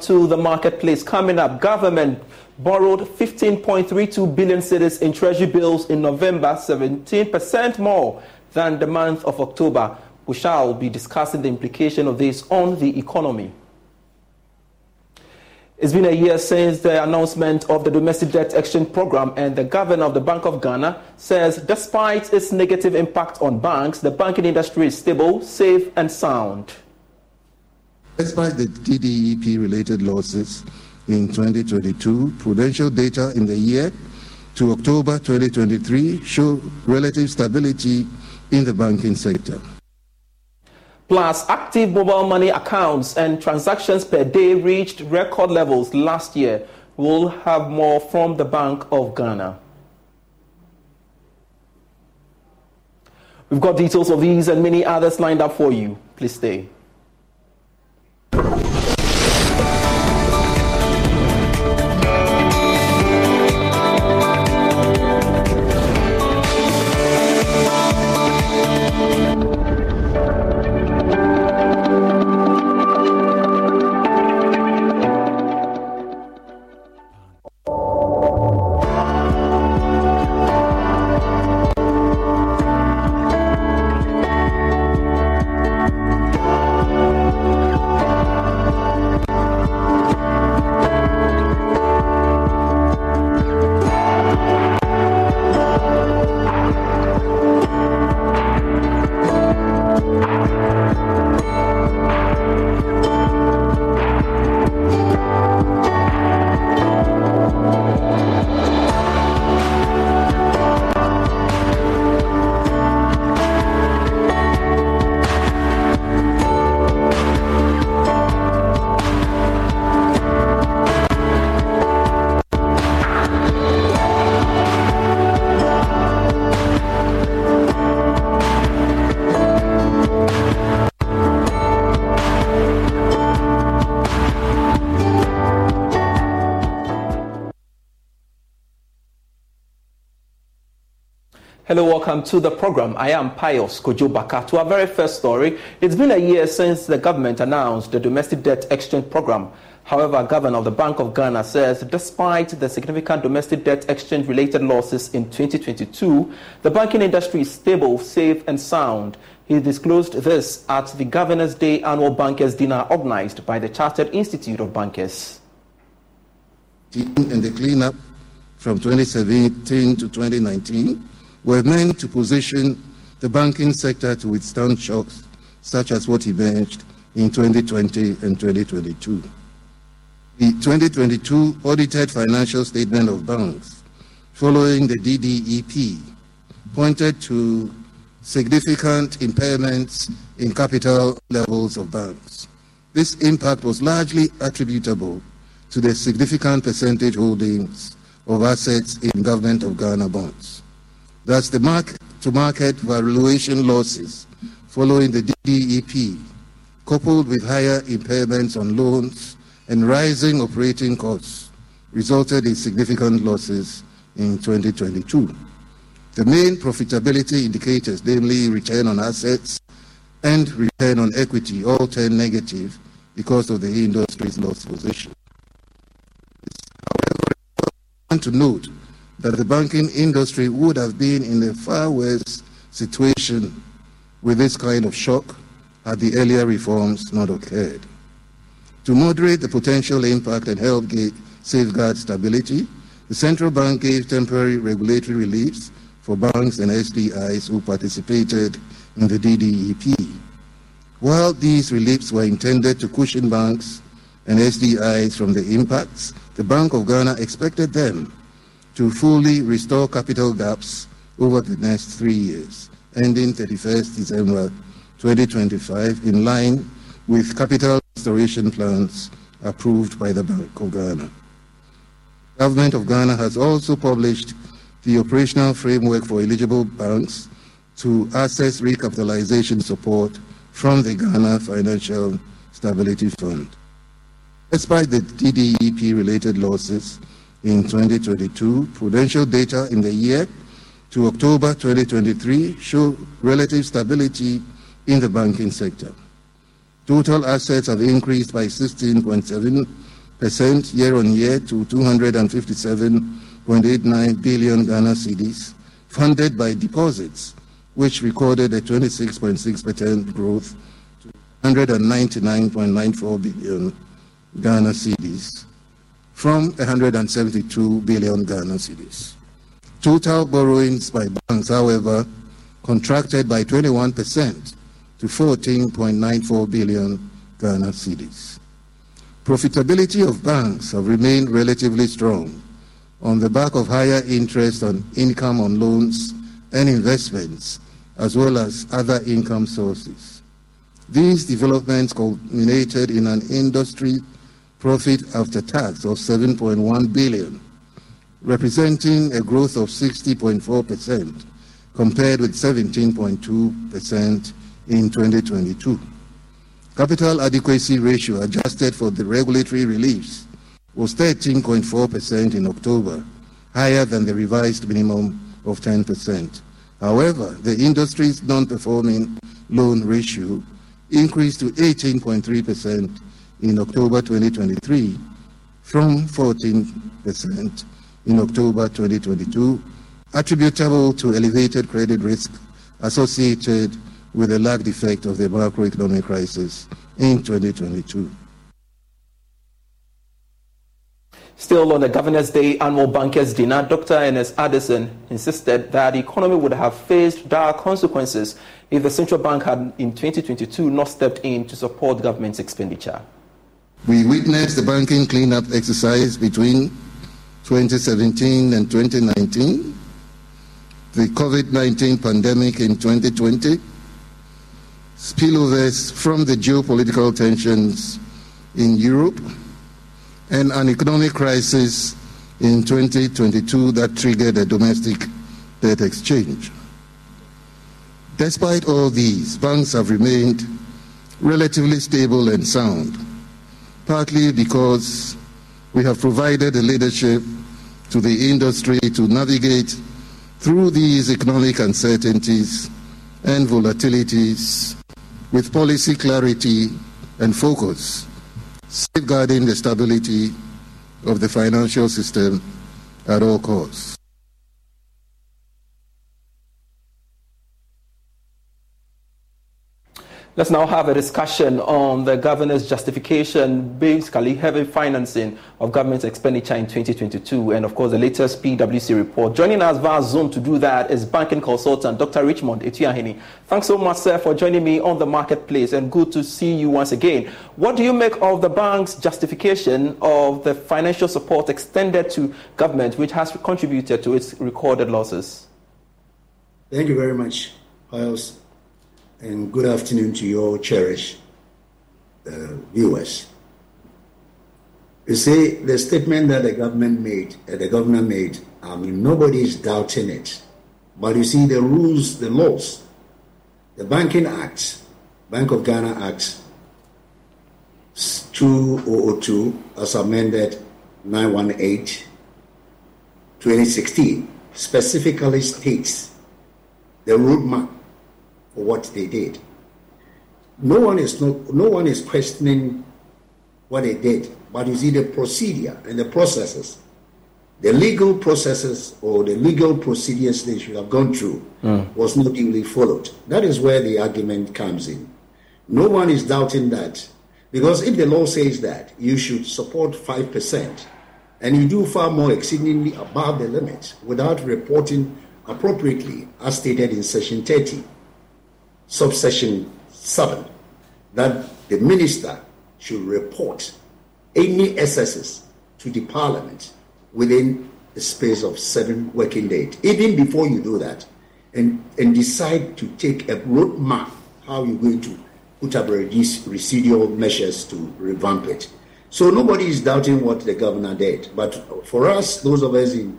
to the marketplace coming up. Government borrowed 15.32 billion cedis in treasury bills in November, 17% more than the month of October. We shall be discussing the implication of this on the economy. It's been a year since the announcement of the domestic debt exchange program, and the governor of the Bank of Ghana says despite its negative impact on banks, the banking industry is stable, safe, and sound. Despite the DDEP related losses in 2022, prudential data in the year to October 2023 show relative stability in the banking sector. Plus, active mobile money accounts and transactions per day reached record levels last year. We'll have more from the Bank of Ghana. We've got details of these and many others lined up for you. Please stay. Hello, welcome to the program. I am Pius Kojobaka. To our very first story, it's been a year since the government announced the domestic debt exchange program. However, Governor of the Bank of Ghana says despite the significant domestic debt exchange related losses in 2022, the banking industry is stable, safe, and sound. He disclosed this at the Governor's Day annual bankers dinner organized by the Chartered Institute of Bankers. In the cleanup from 2017 to 2019 were meant to position the banking sector to withstand shocks such as what emerged in 2020 and 2022. The 2022 audited financial statement of banks following the DDEP pointed to significant impairments in capital levels of banks. This impact was largely attributable to the significant percentage holdings of assets in government of Ghana bonds. Thus, the mark-to-market valuation losses following the DDEP, coupled with higher impairments on loans and rising operating costs, resulted in significant losses in 2022. The main profitability indicators, namely return on assets and return on equity, all turned negative because of the industry's loss position. However, I want to note that the banking industry would have been in a far worse situation with this kind of shock had the earlier reforms not occurred. To moderate the potential impact and help safeguard stability, the central bank gave temporary regulatory reliefs for banks and SDIs who participated in the DDEP. While these reliefs were intended to cushion banks and SDIs from the impacts, the Bank of Ghana expected them to fully restore capital gaps over the next three years, ending 31st December 2025, in line with capital restoration plans approved by the Bank of Ghana. The Government of Ghana has also published the operational framework for eligible banks to access recapitalization support from the Ghana Financial Stability Fund. Despite the DDEP related losses, in 2022. Prudential data in the year to October 2023 show relative stability in the banking sector. Total assets have increased by 16.7% year on year to 257.89 billion Ghana cedis, funded by deposits, which recorded a 26.6% growth to 199.94 billion Ghana cedis from 172 billion Ghana cedis. Total borrowings by banks, however, contracted by 21% to 14.94 billion Ghana cedis. Profitability of banks have remained relatively strong on the back of higher interest on income on loans and investments, as well as other income sources. These developments culminated in an industry profit after tax of 7.1 billion, representing a growth of 60.4% compared with 17.2% in 2022. Capital adequacy ratio adjusted for the regulatory reliefs was 13.4% in October, higher than the revised minimum of 10%. However, the industry's non-performing loan ratio increased to 18.3% in October 2023 from 14% in October 2022, attributable to elevated credit risk associated with the lagged effect of the macroeconomic crisis in 2022. Still on the Governor's Day annual bankers dinner, Dr. Ernest Addison insisted that the economy would have faced dire consequences if the central bank had in 2022 not stepped in to support government's expenditure. We witnessed the banking cleanup exercise between 2017 and 2019, the COVID 19 pandemic in 2020, spillovers from the geopolitical tensions in Europe, and an economic crisis in 2022 that triggered a domestic debt exchange. Despite all these, banks have remained relatively stable and sound, partly because we have provided the leadership to the industry to navigate through these economic uncertainties and volatilities with policy clarity and focus, safeguarding the stability of the financial system at all costs. Let's now have a discussion on the governor's justification, basically heavy financing of government expenditure in 2022, and of course the latest PwC report. Joining us via Zoom to do that is banking consultant Dr. Richmond Atuahene. Thanks so much, sir, for joining me on the marketplace, and good to see you once again. What do you make of the bank's justification of the financial support extended to government, which has contributed to its recorded losses? Thank you very much, Pius and good afternoon to your cherished uh, viewers. You see, the statement that the government made, uh, the governor made, I mean, nobody is doubting it. But you see, the rules, the laws, the Banking Act, Bank of Ghana Act 2002, as amended 918 2016, specifically states the roadmap what they did. No one is no, no one is questioning what they did, but you see the procedure and the processes, the legal processes or the legal procedures they should have gone through mm. was not duly followed. That is where the argument comes in. No one is doubting that. Because if the law says that you should support 5% and you do far more exceedingly above the limit without reporting appropriately, as stated in Section 30, subsection 7 that the minister should report any excesses to the parliament within the space of seven working days. Even before you do that, and, and decide to take a roadmap how you're going to put up these residual measures to revamp it. So nobody is doubting what the governor did. But for us, those of us in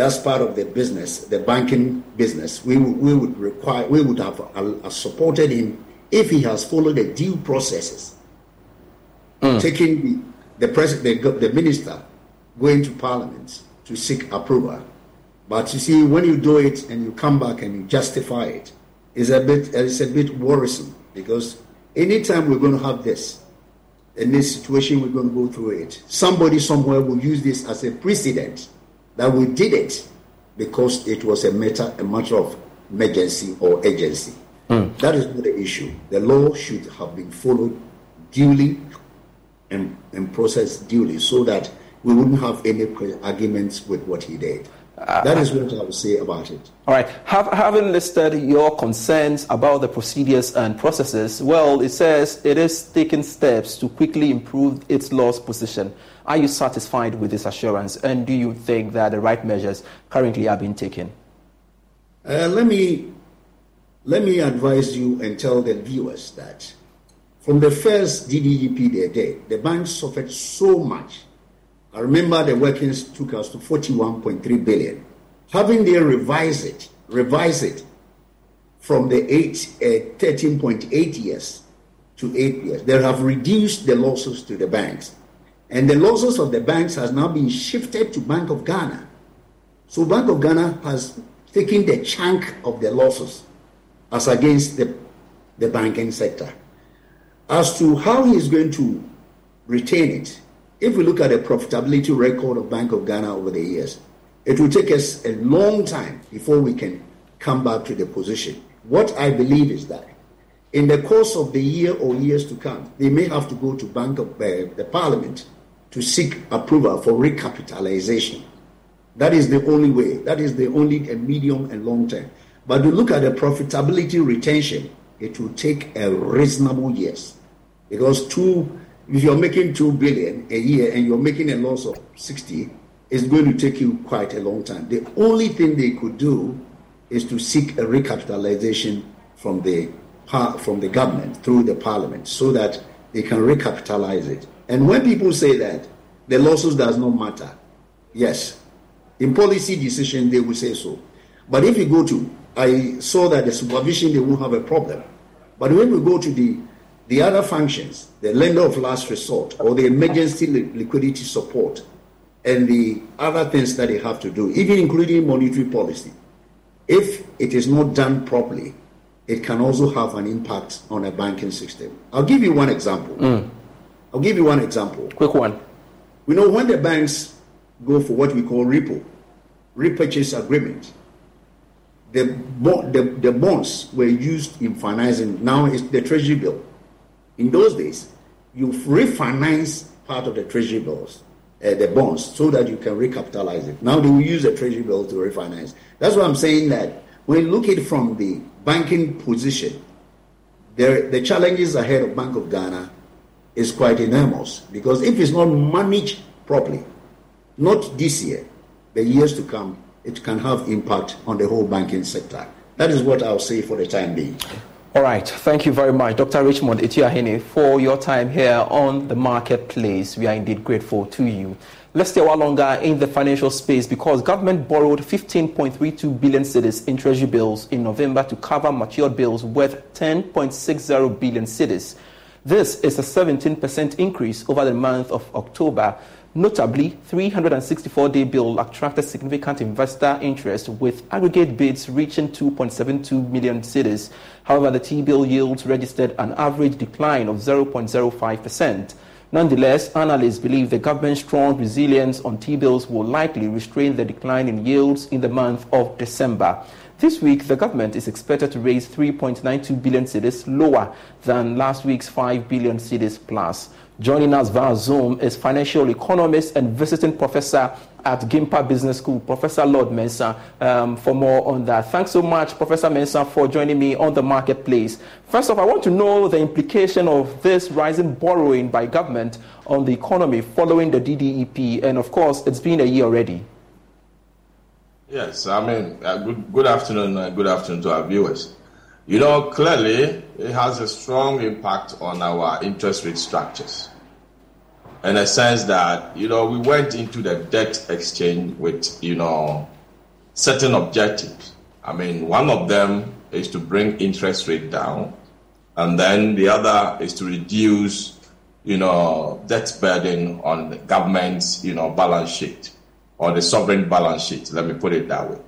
as part of the business, the banking business, we, we would require, we would have uh, supported him if he has followed the due processes, mm. taking the, the president, the, the minister, going to parliament to seek approval. But you see, when you do it and you come back and you justify it, it's a bit, it's a bit worrisome because anytime we're going to have this, in this situation, we're going to go through it. Somebody somewhere will use this as a precedent that we did it because it was a matter, a matter of emergency or agency. Mm. That is not the issue. The law should have been followed duly and, and processed duly so that we wouldn't have any arguments with what he did. Uh, that is what I would say about it. All right. Have, having listed your concerns about the procedures and processes, well, it says it is taking steps to quickly improve its law's position. Are you satisfied with this assurance, and do you think that the right measures currently are being taken? Uh, let me let me advise you and tell the viewers that from the first DDEP they did, the bank suffered so much I remember the workings took us to 41.3 billion. Having they revise it, revise it from the eight, uh, 13.8 years to eight years, they have reduced the losses to the banks. And the losses of the banks has now been shifted to Bank of Ghana. So Bank of Ghana has taken the chunk of the losses as against the, the banking sector. As to how he is going to retain it, if we look at the profitability record of Bank of Ghana over the years, it will take us a long time before we can come back to the position. What I believe is that in the course of the year or years to come, they may have to go to Bank of uh, the Parliament to seek approval for recapitalization. That is the only way. That is the only a medium and long term. But to look at the profitability retention, it will take a reasonable years because two if you're making 2 billion a year and you're making a loss of 60, it's going to take you quite a long time. The only thing they could do is to seek a recapitalization from the from the government through the parliament so that they can recapitalize it. And when people say that the losses does not matter, yes, in policy decision they will say so. But if you go to, I saw that the supervision they won't have a problem. But when we go to the the other functions, the lender of last resort or the emergency li- liquidity support, and the other things that they have to do, even including monetary policy, if it is not done properly, it can also have an impact on a banking system. I'll give you one example. Mm. I'll give you one example. Quick one. We know when the banks go for what we call repo, repurchase agreement, the, the, the bonds were used in financing. Now it's the treasury bill. In those days, you refinance part of the treasury bills, uh, the bonds, so that you can recapitalize it. Now they will use the treasury bill to refinance. That's why I'm saying that when you look at it from the banking position, there, the challenges ahead of Bank of Ghana is quite enormous because if it's not managed properly, not this year, the years to come, it can have impact on the whole banking sector. That is what I'll say for the time being. All right. Thank you very much, Dr. Richmond Atuahene, for your time here on the marketplace. We are indeed grateful to you. Let's stay a while longer in the financial space because government borrowed 15.32 billion cedis in treasury bills in November to cover matured bills worth 10.60 billion cedis. This is a 17% increase over the month of October Notably, 364-day bill attracted significant investor interest with aggregate bids reaching 2.72 million cedis. However, the T-bill yields registered an average decline of 0.05%. Nonetheless, analysts believe the government's strong resilience on T-bills will likely restrain the decline in yields in the month of December. This week, the government is expected to raise 3.92 billion cedis, lower than last week's 5 billion cedis plus. Joining us via Zoom is financial economist and visiting professor at Gimpa Business School, Professor Lord Mensah, um, for more on that. Thanks so much, Professor Mensah, for joining me on the marketplace. First off, I want to know the implication of this rising borrowing by government on the economy following the DDEP, and of course, it's been a year already. Yes, I mean, uh, good, good afternoon, uh, good afternoon to our viewers. You know, clearly it has a strong impact on our interest rate structures. In a sense that, you know, we went into the debt exchange with, you know, certain objectives. I mean, one of them is to bring interest rate down, and then the other is to reduce, you know, debt burden on the government's, you know, balance sheet or the sovereign balance sheet. Let me put it that way.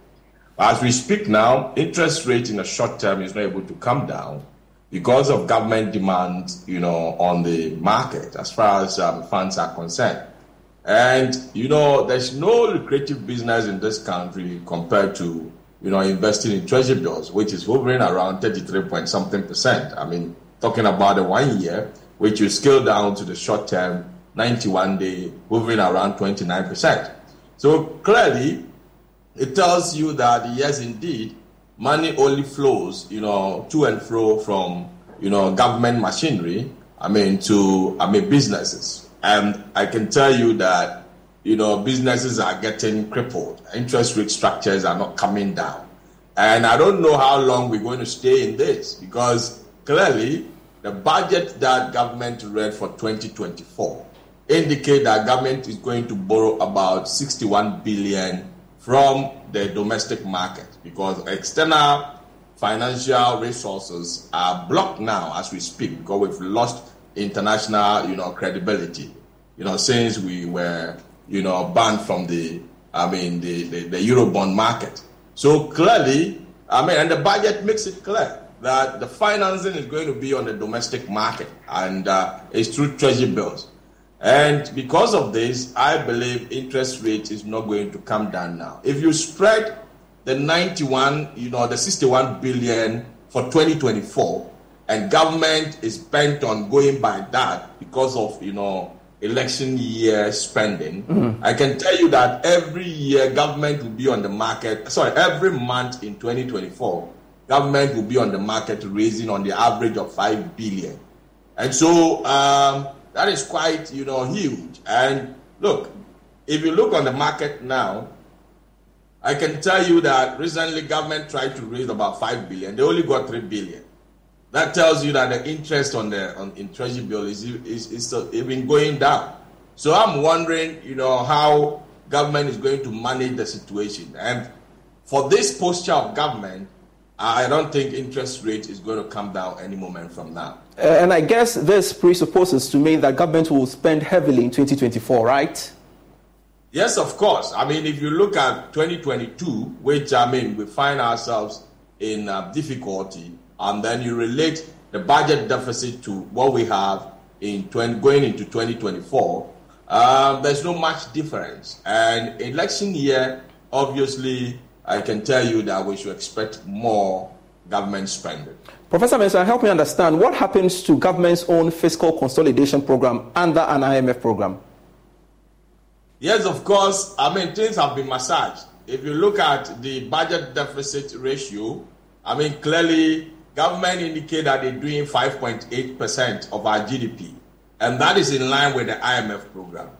As we speak now, interest rate in the short term is not able to come down because of government demand, you know, on the market as far as um, funds are concerned. And, you know, there's no lucrative business in this country compared to, you know, investing in treasury bills, which is hovering around 33 point something percent. I mean, talking about the one year, which you scale down to the short term, 91 day, hovering around 29%. So clearly, it tells you that, yes, indeed, money only flows, you know, to and fro from, you know, government machinery, I mean, to, I mean, businesses. And I can tell you that, you know, businesses are getting crippled. Interest rate structures are not coming down. And I don't know how long we're going to stay in this because clearly the budget that government read for 2024 indicate that government is going to borrow about 61 billion from the domestic market because external financial resources are blocked now as we speak because we've lost international, you know, credibility, you know, since we were, you know, banned from the, I mean, the, the, the Eurobond market. So clearly, I mean, and the budget makes it clear that the financing is going to be on the domestic market and uh, it's through treasury bills. And because of this, I believe interest rate is not going to come down now. If you spread the 91, you know, the 61 billion for 2024, and government is bent on going by that because of, you know, election year spending, mm-hmm. I can tell you that every year government will be on the market, sorry, every month in 2024, government will be on the market raising on the average of 5 billion. And so um, that is quite, you know, huge. And look, if you look on the market now, I can tell you that recently government tried to raise about five billion. They only got three billion. That tells you that the interest on the on in treasury bill is is, is, is been going down. So I'm wondering, you know, how government is going to manage the situation. And for this posture of government, I don't think interest rate is going to come down any moment from now. Uh, and I guess this presupposes to me that government will spend heavily in 2024, right? Yes, of course. I mean, if you look at 2022, which I mean, we find ourselves in uh, difficulty, and then you relate the budget deficit to what we have in 20, going into 2024, uh, there's no much difference. And election year, obviously, I can tell you that we should expect more government spending. Professor Mensah, help me understand what happens to government's own fiscal consolidation program under an IMF program? Yes, of course. I mean, things have been massaged. If you look at the budget deficit ratio, I mean, clearly, government indicate that they're doing 5.8% of our GDP, and that is in line with the IMF program.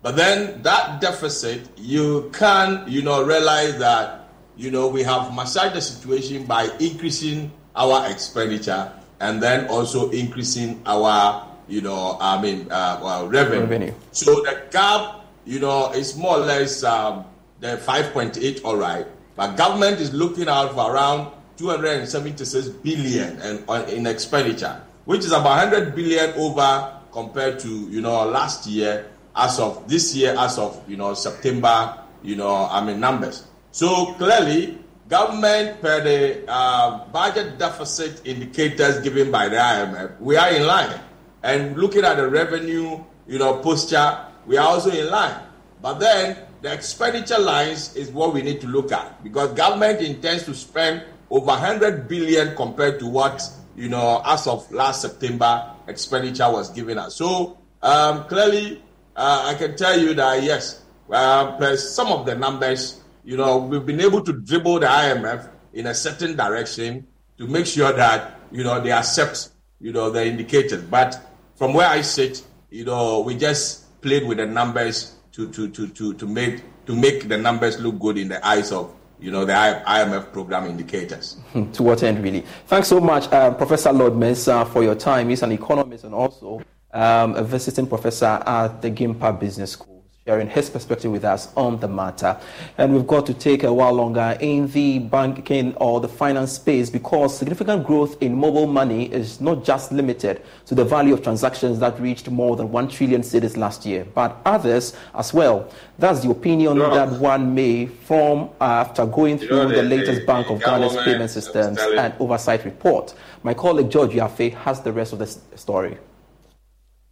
But then that deficit, you can, you know, realize that, you know, we have massaged the situation by increasing our expenditure and then also increasing our, you know, I mean, uh, revenue. revenue. So the gap you know, is more or less um, the 5.8, all right. But government is looking out for around 276 billion in, in expenditure, which is about 100 billion over compared to, you know, last year, as of this year, as of, you know, September, you know, I mean, numbers. So clearly, government per the uh, budget deficit indicators given by the IMF, we are in line. And looking at the revenue, you know, posture, we are also in line. But then the expenditure lines is what we need to look at because government intends to spend over 100 billion compared to what you know as of last September expenditure was given us. So um, clearly, uh, I can tell you that yes, uh, some of the numbers, you know, we've been able to dribble the IMF in a certain direction to make sure that you know they accept you know the indicators. But from where I sit, you know, we just played with the numbers to, to, to, to, to, make, to make the numbers look good in the eyes of you know, the IMF program indicators. to what end, really? Thanks so much, uh, Professor Lord Mensah, for your time. He's an economist and also um, a visiting professor at the Gimpa Business School. Sharing his perspective with us on the matter. And we've got to take a while longer in the banking or the finance space because significant growth in mobile money is not just limited to the value of transactions that reached more than 1 trillion cedis last year, but others as well. That's the opinion that one may form after going through you know, the, the, latest the, Bank of Ghana's payment systems and oversight report. My colleague George Yafe has the rest of the story.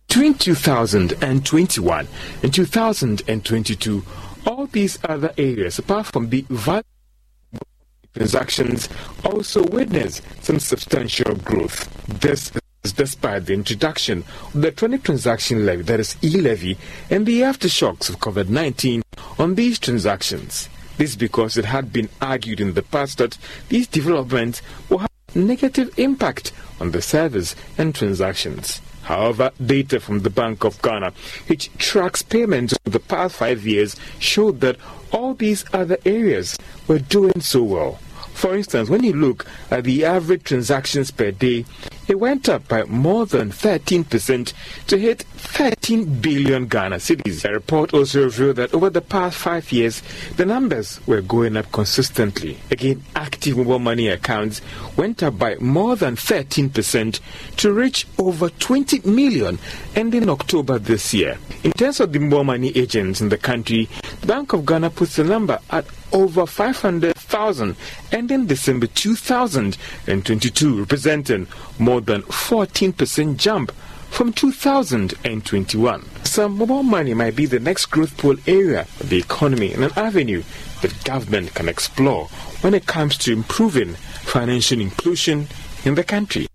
Between 2021 and 2022, all these other areas, apart from the value transactions, also witnessed some substantial growth. This is despite the introduction of the electronic transaction levy, that is e-levy, and the aftershocks of COVID-19 on these transactions. This because it had been argued in the past that these developments will have negative impact on the service and transactions. However, data from the Bank of Ghana, which tracks payments over the past five years, showed that all these other areas were doing so well. For instance, when you look at the average transactions per day, it went up by more than 13% to hit 13 billion Ghana cedis. The report also revealed that over the past five years, the numbers were going up consistently. Again, active mobile money accounts went up by more than 13% to reach over 20 million ending October this year. In terms of the mobile money agents in the country, Bank of Ghana puts the number at over 500,000 ending December 2022, representing more than 14% jump from 2021. Some mobile money might be the next growth pool area of the economy and an avenue that government can explore when it comes to improving financial inclusion in the country.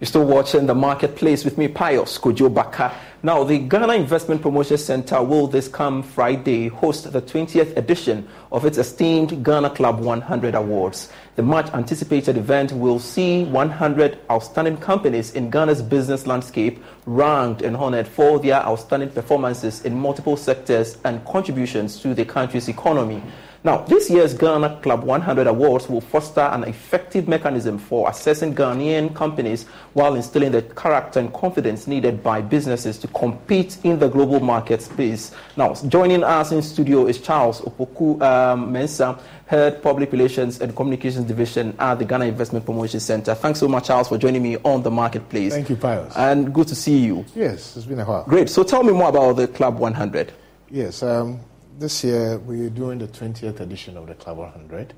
You're still watching the marketplace with me, Pius Kojo Baka. Now, the Ghana Investment Promotion Center will this come Friday host the 20th edition of its esteemed Ghana Club 100 Awards. The much anticipated event will see 100 outstanding companies in Ghana's business landscape ranked and honored for their outstanding performances in multiple sectors and contributions to the country's economy. Now, this year's Ghana Club 100 Awards will foster an effective mechanism for assessing Ghanaian companies while instilling the character and confidence needed by businesses to compete in the global market space. Now, joining us in studio is Charles Opoku um, Mensah, Head Public Relations and Communications Division at the Ghana Investment Promotion Center. Thanks so much, Charles, for joining me on the marketplace. Thank you, Pius. And good to see you. Yes, it's been a while. Great. So tell me more about the Club 100. Yes, um, this year we're doing the 20th edition of the Club 100.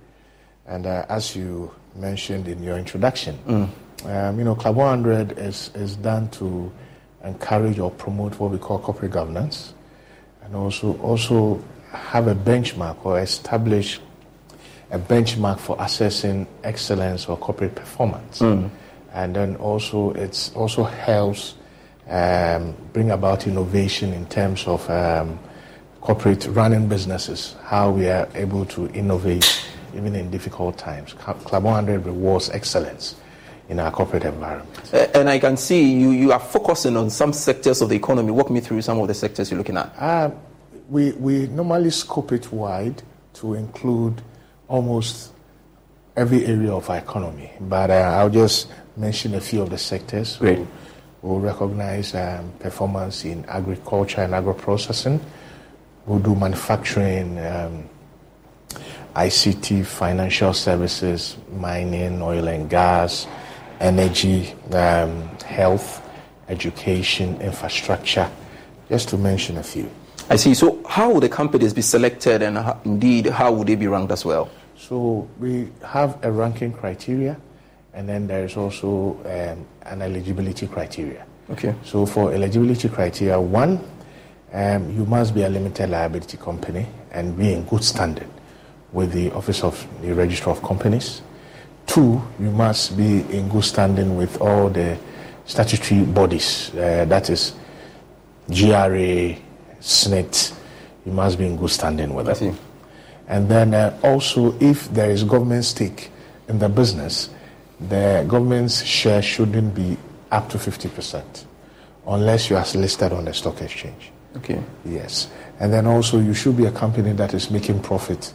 And uh, as you mentioned in your introduction, mm. um, you know, Club 100 is, is done to encourage or promote what we call corporate governance and also, also have a benchmark or establish a benchmark for assessing excellence or corporate performance. Mm. And then also, it also helps um, bring about innovation in terms of um, corporate running businesses, how we are able to innovate even in difficult times. Club 100 rewards excellence in our corporate environment. And I can see you, you are focusing on some sectors of the economy. Walk me through some of the sectors you're looking at. Uh, we, we normally scope it wide to include almost every area of our economy. But uh, I'll just mention a few of the sectors. Great. We'll, we'll recognize um, performance in agriculture and agro-processing who do manufacturing, um, ICT, financial services, mining, oil and gas, energy, um, health, education, infrastructure, just to mention a few. I see. So, how would the companies be selected, and how, indeed, how would they be ranked as well? So, we have a ranking criteria, and then there is also um, an eligibility criteria. Okay. So, for eligibility criteria, one, um, you must be a limited liability company and be in good standing with the Office of the Registrar of Companies. Two, you must be in good standing with all the statutory bodies, uh, that is, GRA, SSNIT, you must be in good standing with them. And then uh, also, if there is government stake in the business, the government's share shouldn't be up to 50% unless you are listed on the stock exchange. Okay. Yes. And then also, you should be a company that is making profit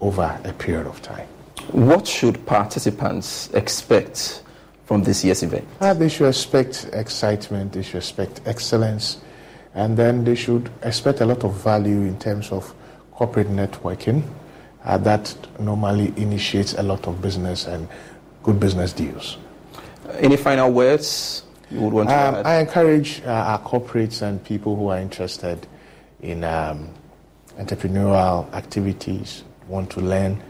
over a period of time. What should participants expect from this year's event? Uh, they should expect excitement, they should expect excellence, and then they should expect a lot of value in terms of corporate networking uh, that normally initiates a lot of business and good business deals. Any final words you would want to Um, add? I encourage uh, our corporates and people who are interested in um, entrepreneurial activities, want to learn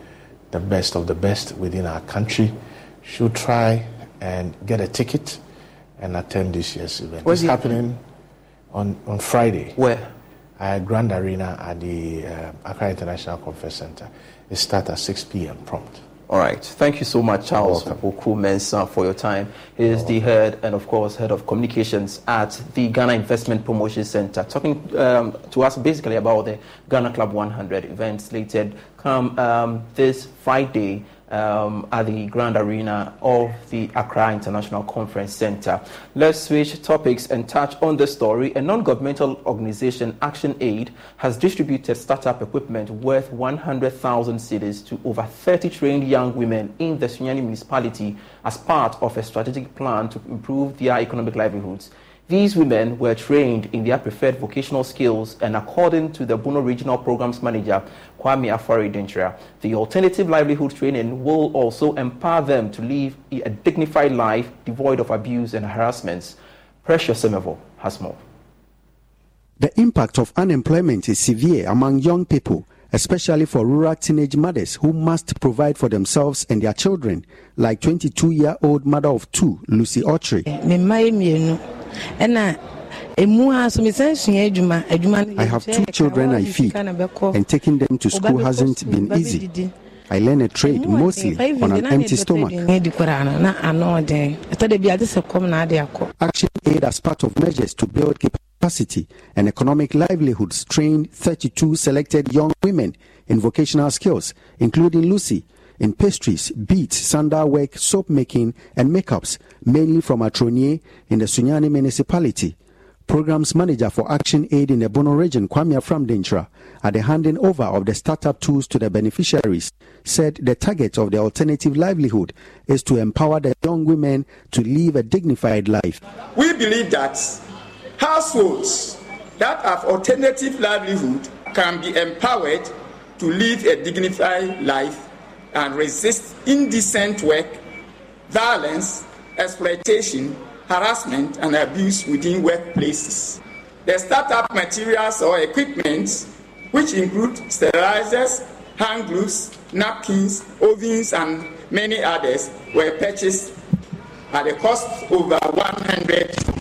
the best of the best within our country, should try and get a ticket and attend this year's event. Where's it's happening on, on Friday Where? at Grand Arena at the uh, Accra International Conference Center. It starts at 6 p.m. prompt. All right. Thank you so much, Charles. Opoku Mensah, for your time. He is the head and, of course, head of communications at the Ghana Investment Promotion Center, talking um, to us basically about the Ghana Club 100 event slated come um, this Friday um, at the Grand Arena of the Accra International Conference Center. Let's switch topics and touch on the story. A non-governmental organization, Action Aid, has distributed startup equipment worth 100,000 cedis to over 30 trained young women in the Sunyani municipality as part of a strategic plan to improve their economic livelihoods. These women were trained in their preferred vocational skills, and according to the Bono Regional Programs Manager, Kwame Afari Dentra, the alternative livelihood training will also empower them to live a dignified life devoid of abuse and harassments. Precious Semevo has more. The impact of unemployment is severe among young people, especially for rural teenage mothers who must provide for themselves and their children, like 22 year old mother of two, Lucy Autry. Me mma yi mmienu ɛna emu ha so mesan sua adwuma adwuma no I have two children I feed, and taking them to school hasn't been easy. I learn a trade mostly on an empty stomach. di koraa no na ano ɔden ɛtɔ da bi ade sɛ kɔm na ade akɔ Action Aid, as part of measures to build capacity and economic livelihoods, trained 32 selected young women in vocational skills, including Lucy in pastries, beads, sandal work, soap making, and makeups, mainly from Atronie in the Sunyani municipality. Programs manager for Action Aid in the Bono region, Kwame Afram at the handing over of the startup tools to the beneficiaries, said the target of the alternative livelihood is to empower the young women to live a dignified life. We believe that households that have alternative livelihood can be empowered to live a dignified life and resist indecent work, violence, exploitation, harassment, and abuse within workplaces. The startup materials or equipment, which include sterilizers, hand gloves, napkins, ovens, and many others, were purchased at a cost over 100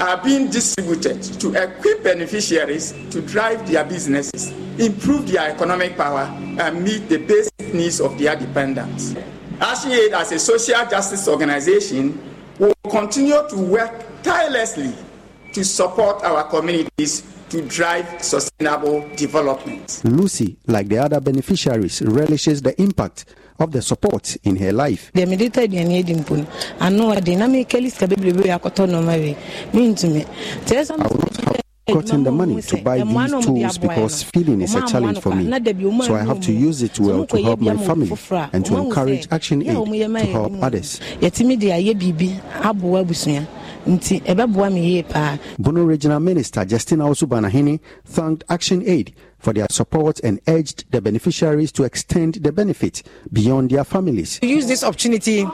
are being distributed to equip beneficiaries to drive their businesses, improve their economic power, and meet the basic needs of their dependents. Action as a social justice organization, will continue to work tirelessly to support our communities to drive sustainable development. Lucy, like the other beneficiaries, relishes the impact of the support in her life. deɛ mede tɔ aduane adi mpo no ano ɔden na mekɛli sika bebrebe akɔtɔ nɔɔma wei mentumi nti ɛsɛ I would have gotten the money to buy these tools because feeling is a challenge for me. So I have to use it well to help my family and to encourage Action Aid to help others. Yɛtumi de ayɛ biribi aboa abusua nti ɛbɛboa me yie paa Bono Regional Minister Justina Owusu-Banahene thanked Action Aid for their support and urged the beneficiaries to extend the benefit beyond their families. to use this opportunity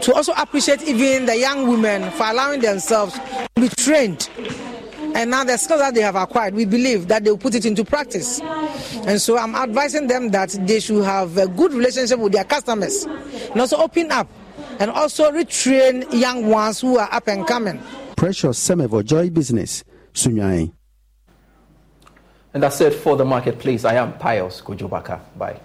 to also appreciate even the young women for allowing themselves to be trained. And now the skills that they have acquired, we believe that they will put it into practice. And so I'm advising them that they should have a good relationship with their customers and also open up and also retrain young ones who are up and coming. Precious Semevo Joy Business, Sunyani. And that's it for the marketplace. I am Pius Kojobaka. Bye.